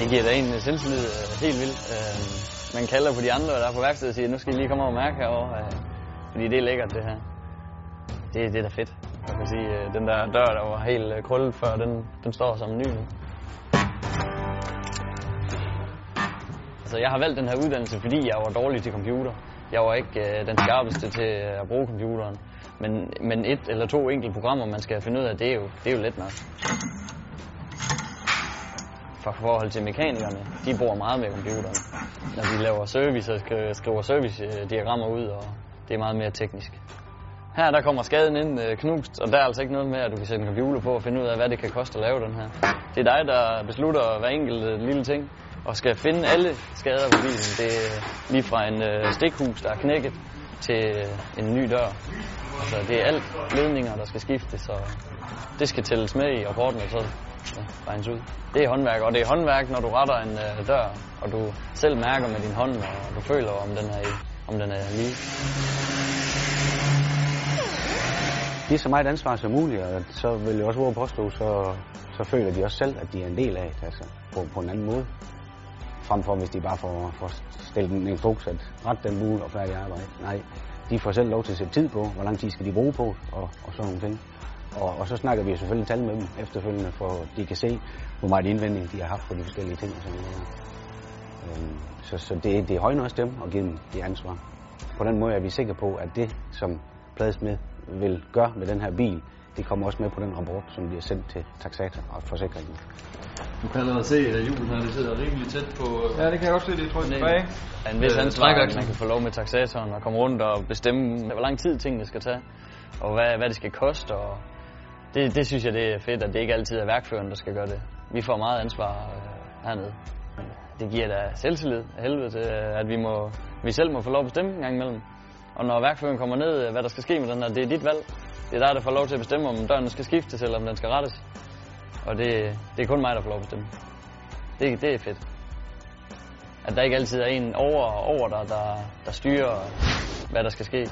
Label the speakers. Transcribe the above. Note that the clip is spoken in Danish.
Speaker 1: Det giver da en øh, selvtillid øh, helt vildt. Øh, man kalder på de andre, der er på værkstedet og siger, nu skal I lige komme over og mærke herovre. Fordi det er lækkert, det her. Det, det er da fedt. Jeg kan sige, den der dør, der var helt krullet krøllet før, den, den står som ny nu. Altså, jeg har valgt den her uddannelse, fordi jeg var dårlig til computer. Jeg var ikke øh, den skarpeste til at bruge computeren. Men, men et eller to enkelte programmer, man skal finde ud af, det er jo, det er jo let nok. For forhold til mekanikerne, de bruger meget med computeren. Når de laver service og skriver service-diagrammer øh, ud, og det er meget mere teknisk. Her der kommer skaden ind øh, knust, og der er altså ikke noget med, at du kan sætte en computer på og finde ud af, hvad det kan koste at lave den her. Det er dig, der beslutter hver enkelt øh, lille ting, og skal finde alle skader på bilen. Det er lige fra en øh, stikhus, der er knækket, til en ny dør. Altså, det er alt ledninger, der skal skiftes, og det skal tælles med i rapporten, og så ja, regnes ud. Det er håndværk, og det er håndværk, når du retter en øh, dør, og du selv mærker med din hånd, og du føler, om den er, om den er lige.
Speaker 2: Giv så meget ansvar som muligt, og så vil jeg også våge påstå, så, så føler de også selv, at de er en del af det, altså på, på en anden måde. Frem for, hvis de bare får, får stillet en, en fokus at ret den bule og færdig arbejde. Nej, de får selv lov til at sætte tid på, hvor lang tid skal de bruge på, og, og sådan nogle ting. Og, og så snakker vi selvfølgelig tal med dem efterfølgende, for de kan se, hvor meget indvending de har haft på de forskellige ting og sådan noget. Øhm, så, så det, det højner også dem at give dem det ansvar. På den måde er vi sikre på, at det, som Pladesmed vil gøre med den her bil, det kommer også med på den rapport, som bliver sendt til taxator og forsikringen.
Speaker 3: Du kan allerede se, at hjulet her, det sidder rimelig tæt på...
Speaker 4: Ja, det kan jeg godt se, det er trykt tilbage.
Speaker 1: er en vis
Speaker 3: Øh,
Speaker 1: ansvar, at man kan få lov med taxatoren og komme rundt og bestemme, hvor lang tid tingene skal tage, og hvad, hvad det skal koste. Og det, det synes jeg, det er fedt, at det ikke altid er værkføreren, der skal gøre det. Vi får meget ansvar øh, hernede. Det giver da selvtillid af helvede til, øh, at vi, må, vi selv må få lov at bestemme en gang imellem. Og når værkføreren kommer ned, øh, hvad der skal ske med den her, det er dit valg. Det er dig, der får lov til at bestemme, om døren skal skiftes, eller om den skal rettes. Og det, det er kun mig, der får lov at bestemme. Det, det er fedt at der ikke altid er en over, over dig, der, der styrer, hvad der skal ske.